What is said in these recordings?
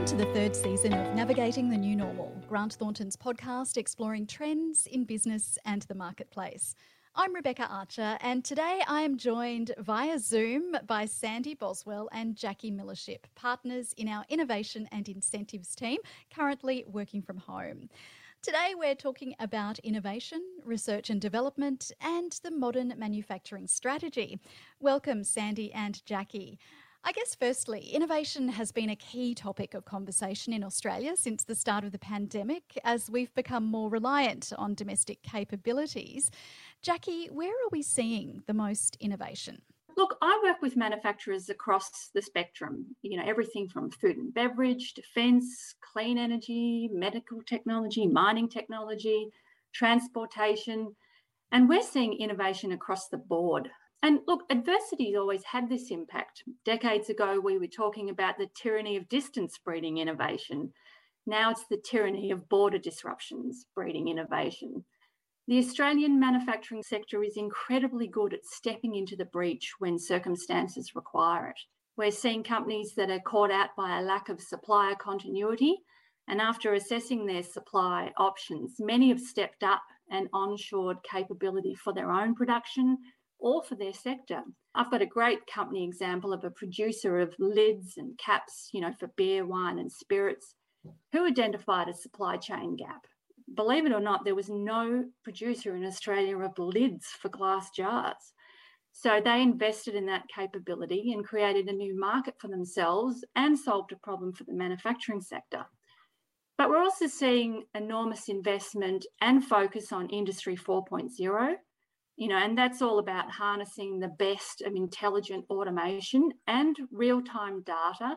Welcome to the third season of Navigating the New Normal, Grant Thornton's podcast exploring trends in business and the marketplace. I'm Rebecca Archer, and today I am joined via Zoom by Sandy Boswell and Jackie Millership, partners in our innovation and incentives team, currently working from home. Today, we're talking about innovation, research and development, and the modern manufacturing strategy. Welcome, Sandy and Jackie. I guess, firstly, innovation has been a key topic of conversation in Australia since the start of the pandemic as we've become more reliant on domestic capabilities. Jackie, where are we seeing the most innovation? Look, I work with manufacturers across the spectrum, you know, everything from food and beverage, defence, clean energy, medical technology, mining technology, transportation, and we're seeing innovation across the board. And look, adversity has always had this impact. Decades ago, we were talking about the tyranny of distance breeding innovation. Now it's the tyranny of border disruptions breeding innovation. The Australian manufacturing sector is incredibly good at stepping into the breach when circumstances require it. We're seeing companies that are caught out by a lack of supplier continuity, and after assessing their supply options, many have stepped up and onshored capability for their own production or for their sector. I've got a great company example of a producer of lids and caps, you know, for beer, wine, and spirits, who identified a supply chain gap. Believe it or not, there was no producer in Australia of lids for glass jars. So they invested in that capability and created a new market for themselves and solved a problem for the manufacturing sector. But we're also seeing enormous investment and focus on Industry 4.0 you know, and that's all about harnessing the best of intelligent automation and real-time data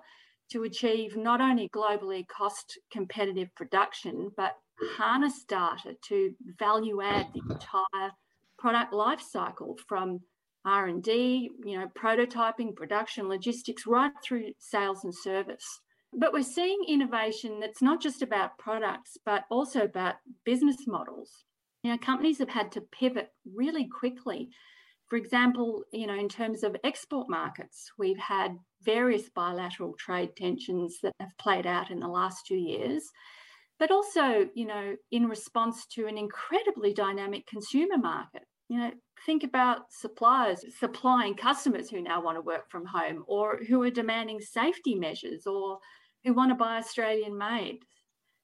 to achieve not only globally cost competitive production, but harness data to value add the entire product life cycle from R&D, you know, prototyping, production, logistics, right through sales and service. But we're seeing innovation that's not just about products, but also about business models you know, companies have had to pivot really quickly. For example, you know, in terms of export markets, we've had various bilateral trade tensions that have played out in the last two years, but also, you know, in response to an incredibly dynamic consumer market. You know, think about suppliers supplying customers who now want to work from home or who are demanding safety measures or who want to buy Australian made.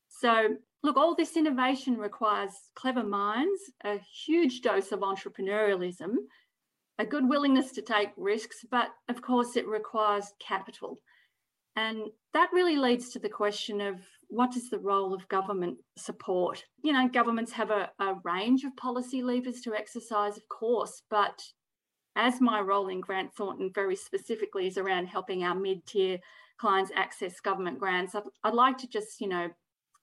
So Look, all this innovation requires clever minds, a huge dose of entrepreneurialism, a good willingness to take risks, but of course, it requires capital. And that really leads to the question of what is the role of government support? You know, governments have a, a range of policy levers to exercise, of course, but as my role in Grant Thornton very specifically is around helping our mid tier clients access government grants, I'd, I'd like to just, you know,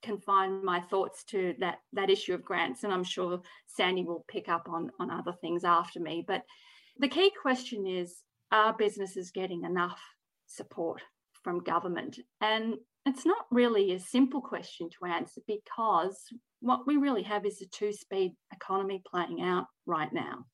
confine my thoughts to that that issue of grants, and I'm sure Sandy will pick up on on other things after me. But the key question is: Are businesses getting enough support from government? And it's not really a simple question to answer because what we really have is a two-speed economy playing out right now.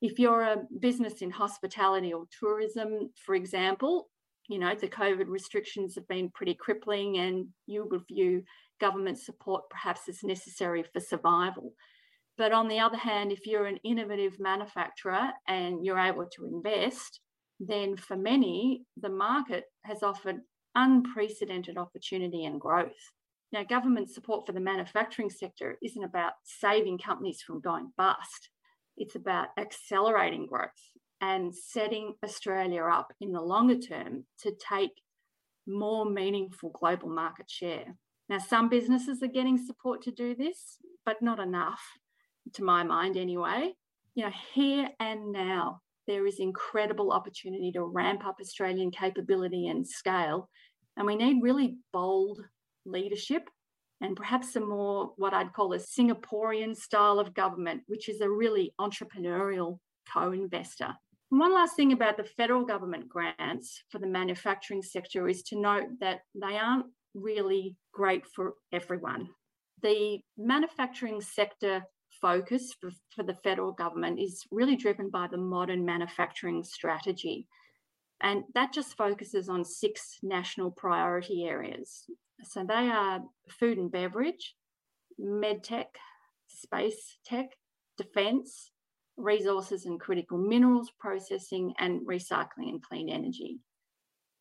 If you're a business in hospitality or tourism, for example, you know, the COVID restrictions have been pretty crippling and you would view government support perhaps as necessary for survival. But on the other hand, if you're an innovative manufacturer and you're able to invest, then for many, the market has offered unprecedented opportunity and growth. Now, government support for the manufacturing sector isn't about saving companies from going bust, it's about accelerating growth and setting Australia up in the longer term to take more meaningful global market share. Now, some businesses are getting support to do this, but not enough, to my mind anyway. You know, here and now, there is incredible opportunity to ramp up Australian capability and scale. And we need really bold leadership and perhaps a more what I'd call a Singaporean style of government, which is a really entrepreneurial co investor one last thing about the federal government grants for the manufacturing sector is to note that they aren't really great for everyone. The manufacturing sector focus for, for the federal government is really driven by the modern manufacturing strategy. And that just focuses on six national priority areas. So they are food and beverage, medtech, space tech, defence, resources and critical minerals processing, and recycling and clean energy.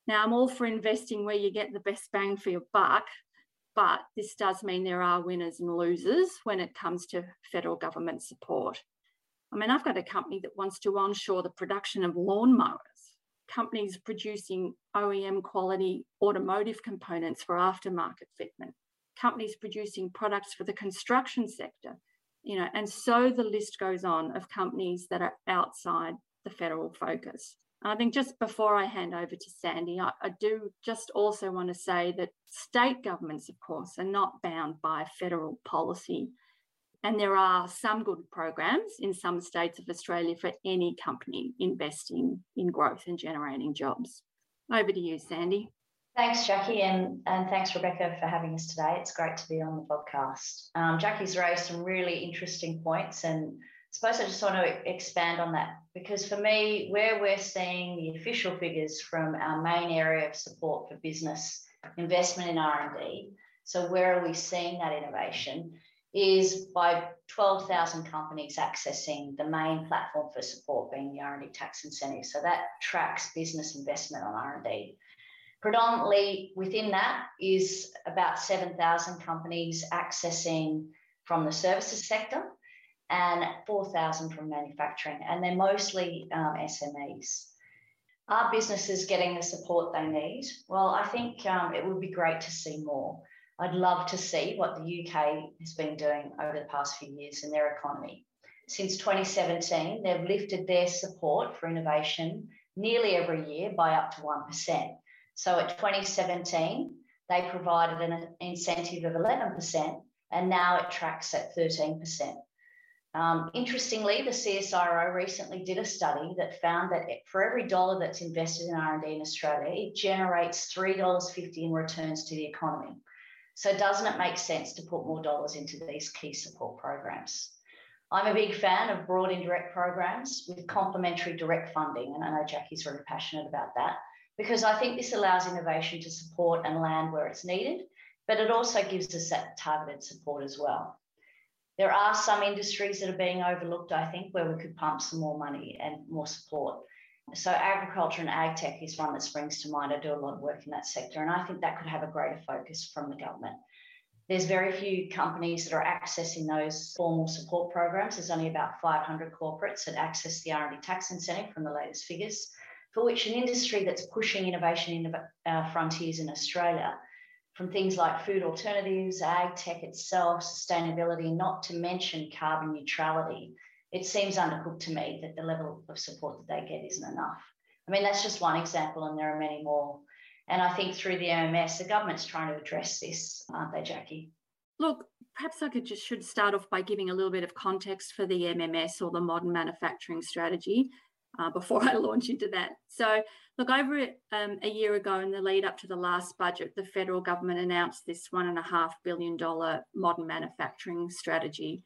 Now, I'm all for investing where you get the best bang for your buck, but this does mean there are winners and losers when it comes to federal government support. I mean, I've got a company that wants to onshore the production of lawnmowers, companies producing OEM quality automotive components for aftermarket fitment, companies producing products for the construction sector, you know, and so the list goes on of companies that are outside the federal focus. I think just before I hand over to Sandy, I, I, do just also want to say that state governments, of course, are not bound by federal policy. And there are some good programs in some states of Australia for any company investing in growth and generating jobs. Over to you, Sandy. Thanks, Jackie, and, and thanks, Rebecca, for having us today. It's great to be on the podcast. Um, Jackie's raised some really interesting points, and I suppose I just want to expand on that because for me, where we're seeing the official figures from our main area of support for business investment in R&D, so where are we seeing that innovation, is by 12,000 companies accessing the main platform for support being the R&D tax incentive. So that tracks business investment on R&D. Predominantly within that is about 7,000 companies accessing from the services sector and 4,000 from manufacturing, and they're mostly um, SMEs. Are businesses getting the support they need? Well, I think um, it would be great to see more. I'd love to see what the UK has been doing over the past few years in their economy. Since 2017, they've lifted their support for innovation nearly every year by up to 1%. So at 2017, they provided an incentive of 11%, and now it tracks at 13%. Um, interestingly, the CSIRO recently did a study that found that for every dollar that's invested in R&D in Australia, it generates $3.50 in returns to the economy. So doesn't it make sense to put more dollars into these key support programs? I'm a big fan of broad indirect programs with complementary direct funding, and I know Jackie's very passionate about that because I think this allows innovation to support and land where it's needed, but it also gives us that targeted support as well. There are some industries that are being overlooked, I think, where we could pump some more money and more support. So agriculture and ag tech is one that springs to mind. I do a lot of work in that sector, and I think that could have a greater focus from the government. There's very few companies that are accessing those formal support programs. There's only about 500 corporates that access the R&D tax incentive from the latest figures for which an industry that's pushing innovation in uh, frontiers in Australia, from things like food alternatives, ag tech itself, sustainability, not to mention carbon neutrality, it seems undercooked to me that the level of support that they get isn't enough. I mean, that's just one example, and there are many more. And I think through the MMS, the government's trying to address this, aren't they, Jackie? Look, perhaps I could just should start off by giving a little bit of context for the MMS or the modern manufacturing strategy uh, before I launch into that. So, look, over um, a year ago, in the lead up to the last budget, the federal government announced this $1.5 billion modern manufacturing strategy.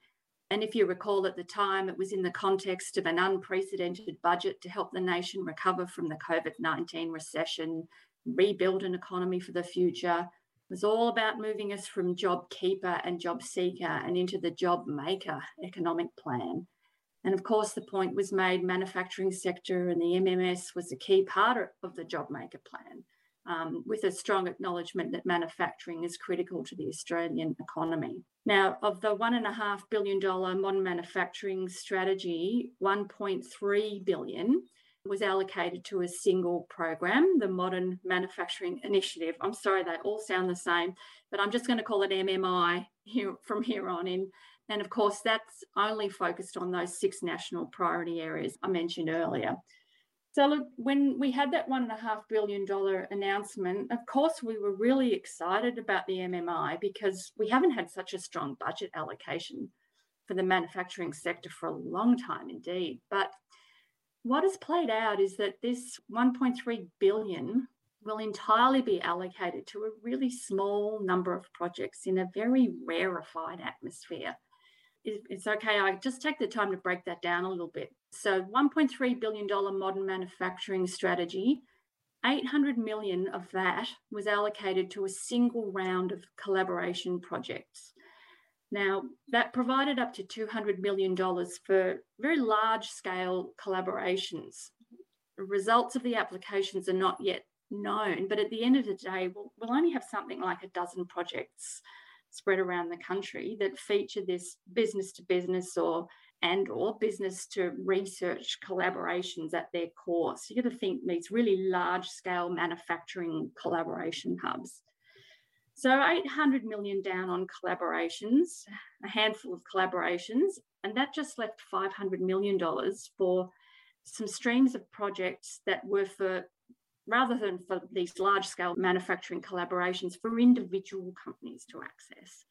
And if you recall at the time, it was in the context of an unprecedented budget to help the nation recover from the COVID 19 recession, rebuild an economy for the future. It was all about moving us from job keeper and job seeker and into the job maker economic plan. And of course, the point was made manufacturing sector and the MMS was a key part of the job maker plan, um, with a strong acknowledgement that manufacturing is critical to the Australian economy. Now, of the $1.5 billion modern manufacturing strategy, 1.3 billion was allocated to a single program, the Modern Manufacturing Initiative. I'm sorry, they all sound the same, but I'm just going to call it MMI here, from here on in. And of course, that's only focused on those six national priority areas I mentioned earlier. So, look, when we had that $1.5 billion announcement, of course, we were really excited about the MMI because we haven't had such a strong budget allocation for the manufacturing sector for a long time indeed. But what has played out is that this 1.3 billion will entirely be allocated to a really small number of projects in a very rarefied atmosphere it's okay. I just take the time to break that down a little bit. So, $1.3 billion modern manufacturing strategy 800 million of that was allocated to a single round of collaboration projects. Now, that provided up to $200 million for very large scale collaborations. Results of the applications are not yet known, but at the end of the day, we'll, we'll only have something like a dozen projects spread around the country that feature this business to business or and or business to research collaborations at their core. So you got to think these really large scale manufacturing collaboration hubs. So 800 million down on collaborations, a handful of collaborations, and that just left 500 million dollars for some streams of projects that were for rather than for these large scale manufacturing collaborations for individual companies to access.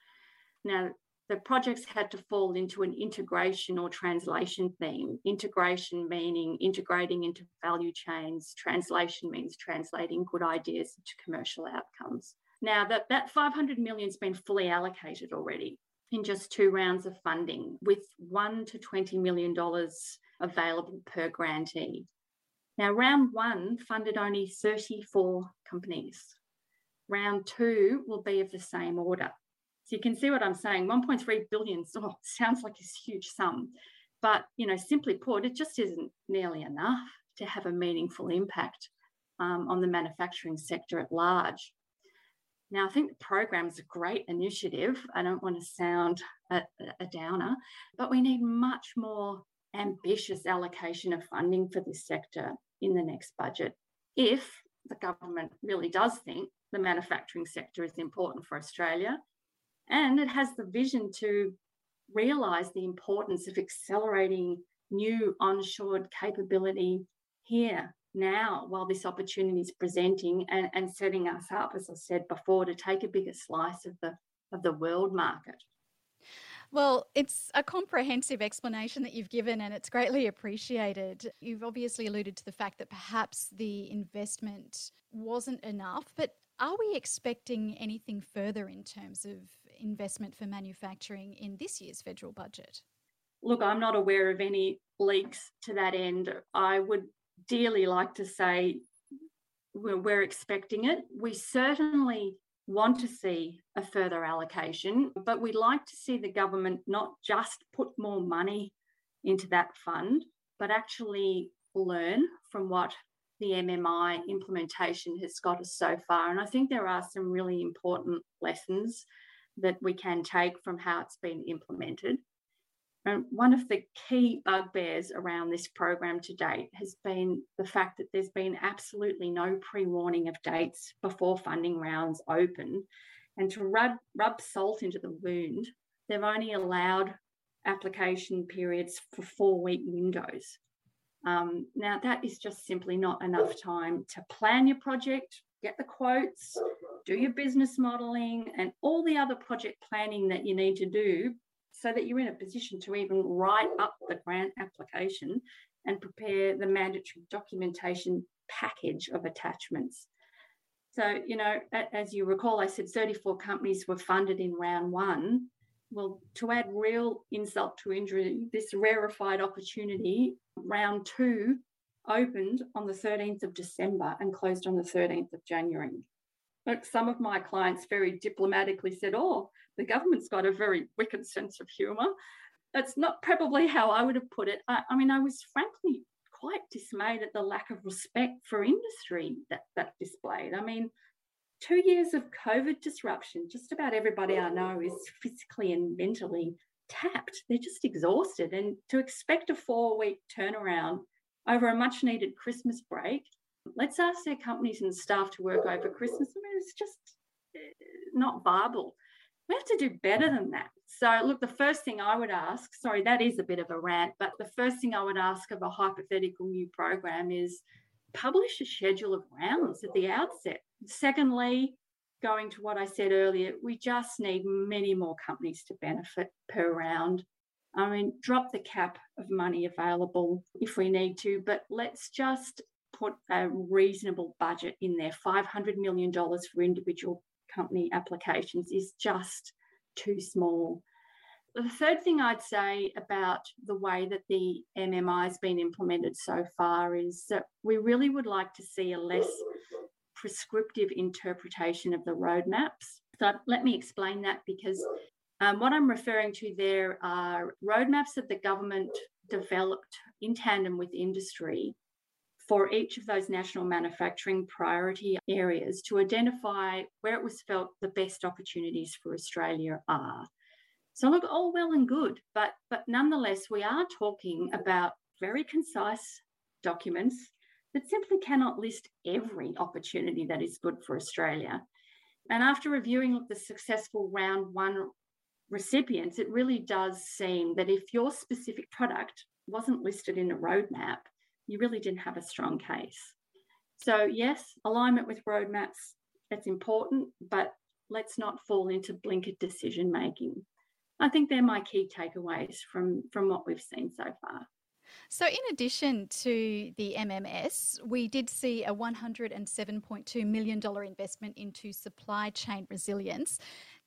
Now, the projects had to fall into an integration or translation theme. Integration meaning integrating into value chains, translation means translating good ideas into commercial outcomes. Now, that, that 500 million has been fully allocated already in just two rounds of funding, with one to $20 million available per grantee. Now, round one funded only 34 companies. Round two will be of the same order. So you can see what I'm saying. 1.3 billion oh, sounds like a huge sum, but you know, simply put, it just isn't nearly enough to have a meaningful impact um, on the manufacturing sector at large. Now, I think the program is a great initiative. I don't want to sound a, a downer, but we need much more ambitious allocation of funding for this sector in the next budget if the government really does think the manufacturing sector is important for Australia and it has the vision to realise the importance of accelerating new onshore capability here now while this opportunity is presenting and, and setting us up, as I said before, to take a bigger slice of the of the world market. Well, it's a comprehensive explanation that you've given, and it's greatly appreciated. You've obviously alluded to the fact that perhaps the investment wasn't enough, but are we expecting anything further in terms of investment for manufacturing in this year's federal budget? Look, I'm not aware of any leaks to that end. I would dearly like to say we're, expecting it. We certainly want to see a further allocation, but we'd like to see the government not just put more money into that fund, but actually learn from what the MMI implementation has got us so far. And I think there are some really important lessons that we can take from how it's been implemented. And one of the key bugbears around this program to date has been the fact that there's been absolutely no pre warning of dates before funding rounds open. And to rub, rub salt into the wound, they've only allowed application periods for four week windows. Um, now, that is just simply not enough time to plan your project, get the quotes, do your business modeling, and all the other project planning that you need to do so that you're in a position to even write up the grant application and prepare the mandatory documentation package of attachments. So, you know, as you recall, I said 34 companies were funded in round one. Well, to add real insult to injury, this rarefied opportunity, round two opened on the 13th of December and closed on the 13th of January. Look, some of my clients very diplomatically said, Oh, the government's got a very wicked sense of humour. That's not probably how I would have put it. I, I mean, I was frankly quite dismayed at the lack of respect for industry that that displayed. I mean, two years of COVID disruption, just about everybody I know is physically and mentally tapped. They're just exhausted. And to expect a four week turnaround over a much needed Christmas break, let's ask their companies and staff to work over Christmas. I mean, it's just eh, not viable we have to do better than that. So, look, the first thing I would ask, sorry, that is a bit of a rant, but the first thing I would ask of a hypothetical new program is publish a schedule of rounds at the outset. Secondly, going to what I said earlier, we just need many more companies to benefit per round. I mean, drop the cap of money available if we need to, but let's just put a reasonable budget in there $500 million for individual company applications is just too small. the third thing I'd say about the way that the MMI has been implemented so far is that we really would like to see a less prescriptive interpretation of the roadmaps. So let me explain that because um, what I'm referring to there are roadmaps that the government developed in tandem with industry for each of those national manufacturing priority areas to identify where it was felt the best opportunities for Australia are. So look, all well and good, but but nonetheless, we are talking about very concise documents that simply cannot list every opportunity that is good for Australia. And after reviewing the successful round one recipients, it really does seem that if your specific product wasn't listed in a roadmap, you really didn't have a strong case. So, yes, alignment with roadmaps, that's important, but let's not fall into blinkered decision making. I think they're my key takeaways from, from what we've seen so far. So, in addition to the MMS, we did see a $107.2 million investment into supply chain resilience.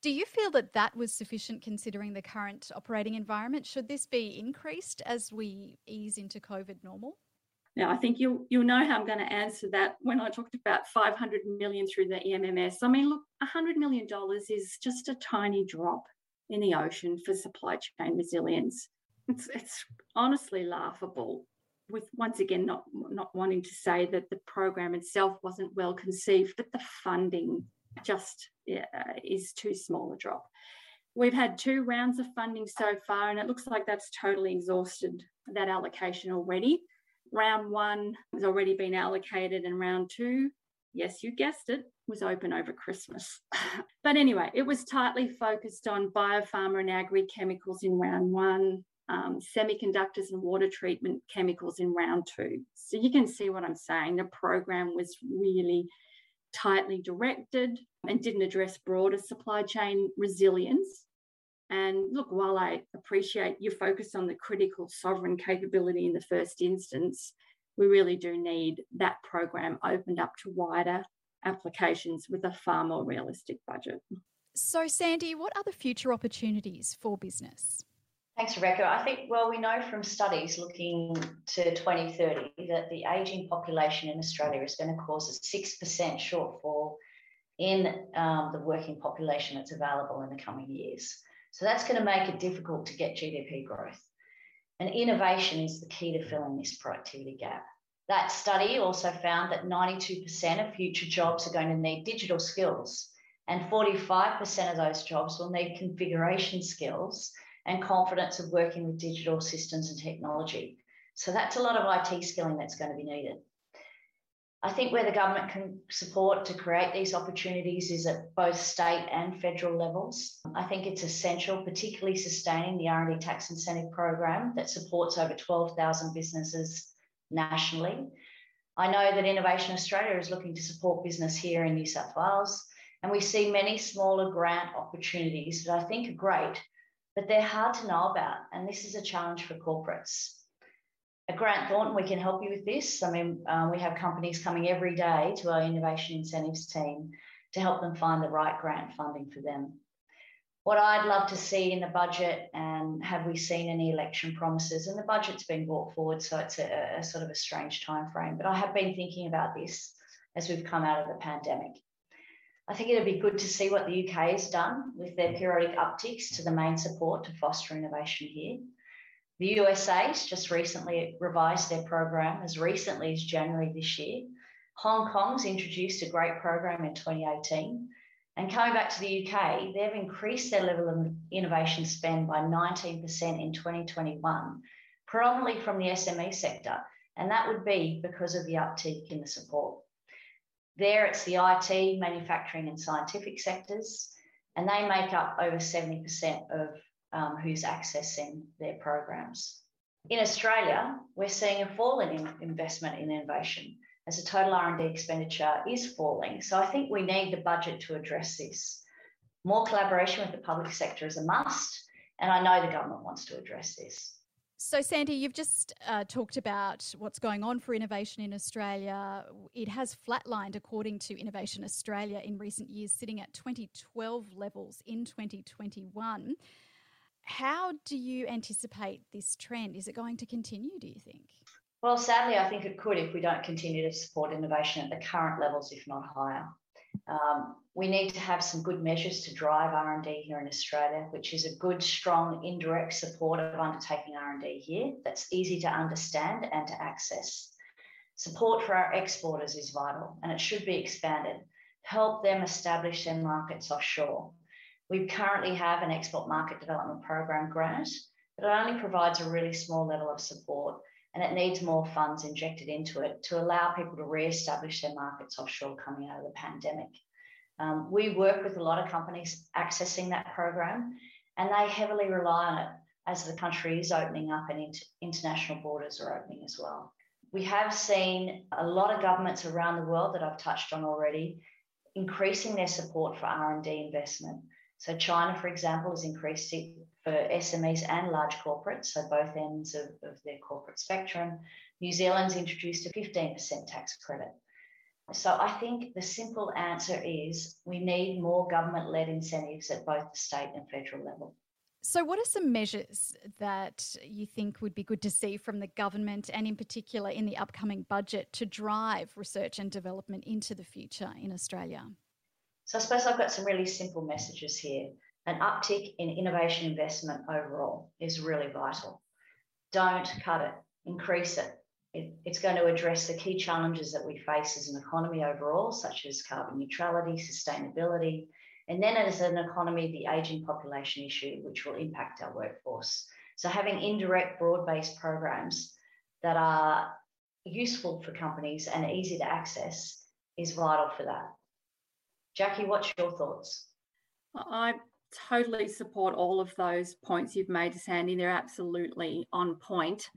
Do you feel that that was sufficient considering the current operating environment? Should this be increased as we ease into COVID normal? Now, I think you'll you'll know how I'm going to answer that when I talked about 500 million through the MMS. I mean, look, 100 million dollars is just a tiny drop in the ocean for supply chain resilience. It's, it's honestly laughable. With once again, not not wanting to say that the program itself wasn't well conceived, but the funding just yeah, is too small a drop. We've had two rounds of funding so far, and it looks like that's totally exhausted that allocation already. Round one has already been allocated, and round two, yes, you guessed it, was open over Christmas. but anyway, it was tightly focused on biopharma and agri chemicals in round one, um, semiconductors and water treatment chemicals in round two. So you can see what I'm saying. The program was really tightly directed and didn't address broader supply chain resilience. And look, while I appreciate your focus on the critical sovereign capability in the first instance, we really do need that program opened up to wider applications with a far more realistic budget. So, Sandy, what are the future opportunities for business? Thanks, Rebecca. I think, well, we know from studies looking to 2030 that the ageing population in Australia is going to cause a 6% shortfall in um, the working population that's available in the coming years. So that's going to make it difficult to get GDP growth. And innovation is the key to filling this productivity gap. That study also found that 92% of future jobs are going to need digital skills, and 45% of those jobs will need configuration skills and confidence of working with digital systems and technology. So that's a lot of IT skilling that's going to be needed. I think where the government can support to create these opportunities is at both state and federal levels. I think it's essential, particularly sustaining the R&D tax incentive program that supports over 12,000 businesses nationally. I know that Innovation Australia is looking to support business here in New South Wales, and we see many smaller grant opportunities that I think are great, but they're hard to know about, and this is a challenge for corporates at Grant Thornton, we can help you with this. I mean, uh, we have companies coming every day to our innovation incentives team to help them find the right grant funding for them. What I'd love to see in the budget, and have we seen any election promises? And the budget's been brought forward, so it's a, a sort of a strange time frame. But I have been thinking about this as we've come out of the pandemic. I think it'd be good to see what the UK has done with their periodic upticks to the main support to foster innovation here. The USA's just recently revised their program as recently as January this year. Hong Kong's introduced a great program in 2018. And coming back to the UK, they've increased their level of innovation spend by 19% in 2021, predominantly from the SME sector. And that would be because of the uptick in the support. There, it's the IT, manufacturing, and scientific sectors, and they make up over 70% of um, who's accessing their programs. In Australia, we're seeing a fall in investment in innovation as the total R&D expenditure is falling. So I think we need the budget to address this. More collaboration with the public sector is a must, and I know the government wants to address this. So, Sandy, you've just uh, talked about what's going on for innovation in Australia. It has flatlined, according to Innovation Australia, in recent years, sitting at 2012 levels in 2021. How do you anticipate this trend? Is it going to continue, do you think? Well, sadly, I think it could if we don't continue to support innovation at the current levels, if not higher. Um, we need to have some good measures to drive R&D here in Australia, which is a good, strong, indirect support of undertaking R&D here that's easy to understand and to access. Support for our exporters is vital and it should be expanded. Help them establish their markets offshore. We currently have an export market development program grant, but it only provides a really small level of support and it needs more funds injected into it to allow people to re-establish their markets offshore coming out of the pandemic. Um, we work with a lot of companies accessing that program, and they heavily rely on it as the country is opening up and inter- international borders are opening as well. We have seen a lot of governments around the world that I've touched on already increasing their support for R&D investment. So China, for example, has increased it for SMEs and large corporates, so both ends of, of their corporate spectrum. New Zealand's introduced a 15% tax credit. So I think the simple answer is we need more government led incentives at both the state and federal level. So, what are some measures that you think would be good to see from the government and, in particular, in the upcoming budget to drive research and development into the future in Australia? So, I suppose I've got some really simple messages here. An uptick in innovation investment overall is really vital. Don't cut it, increase it. it. It's going to address the key challenges that we face as an economy overall, such as carbon neutrality, sustainability, and then as an economy, the ageing population issue, which will impact our workforce. So having indirect broad-based programs that are useful for companies and easy to access is vital for that. Jackie, what's your thoughts? I totally support all of those points you've made, Sandy. They're absolutely on point.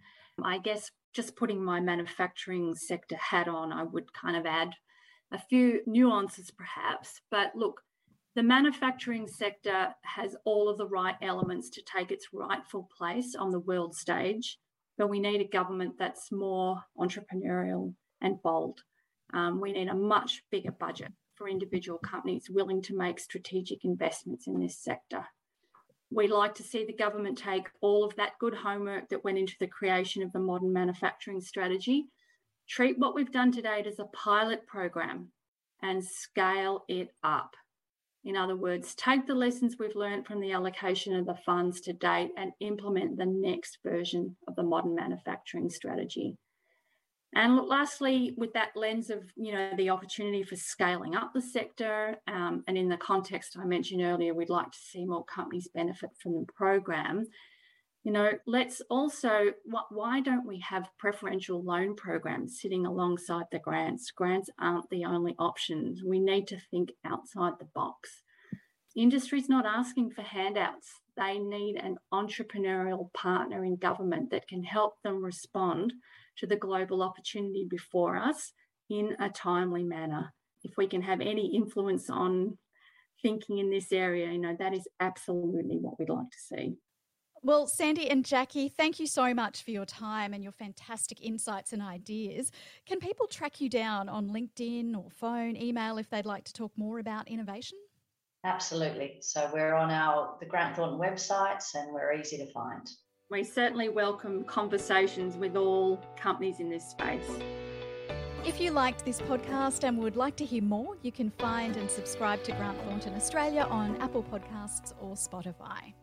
I guess just putting my manufacturing sector hat on, I would kind of add a few nuances perhaps. But look, the manufacturing sector has all of the right elements to take its rightful place on the world stage, but we need a government that's more entrepreneurial and bold. Um, we need a much bigger budget for individual companies willing to make strategic investments in this sector. We like to see the government take all of that good homework that went into the creation of the modern manufacturing strategy, treat what we've done to date as a pilot program, and scale it up. In other words, take the lessons we've learned from the allocation of the funds to date and implement the next version of the modern manufacturing strategy. And lastly, with that lens of you know the opportunity for scaling up the sector, um, and in the context I mentioned earlier, we'd like to see more companies benefit from the program. You know, let's also why don't we have preferential loan programs sitting alongside the grants? Grants aren't the only options. We need to think outside the box. Industry's not asking for handouts. They need an entrepreneurial partner in government that can help them respond to the global opportunity before us in a timely manner. If we can have any influence on thinking in this area, you know, that is absolutely what we'd like to see. Well, Sandy and Jackie, thank you so much for your time and your fantastic insights and ideas. Can people track you down on LinkedIn or phone, email if they'd like to talk more about innovation? Absolutely. So we're on our the Grant Thornton websites and we're easy to find. We certainly welcome conversations with all companies in this space. If you liked this podcast and would like to hear more, you can find and subscribe to Grant Thornton Australia on Apple Podcasts or Spotify.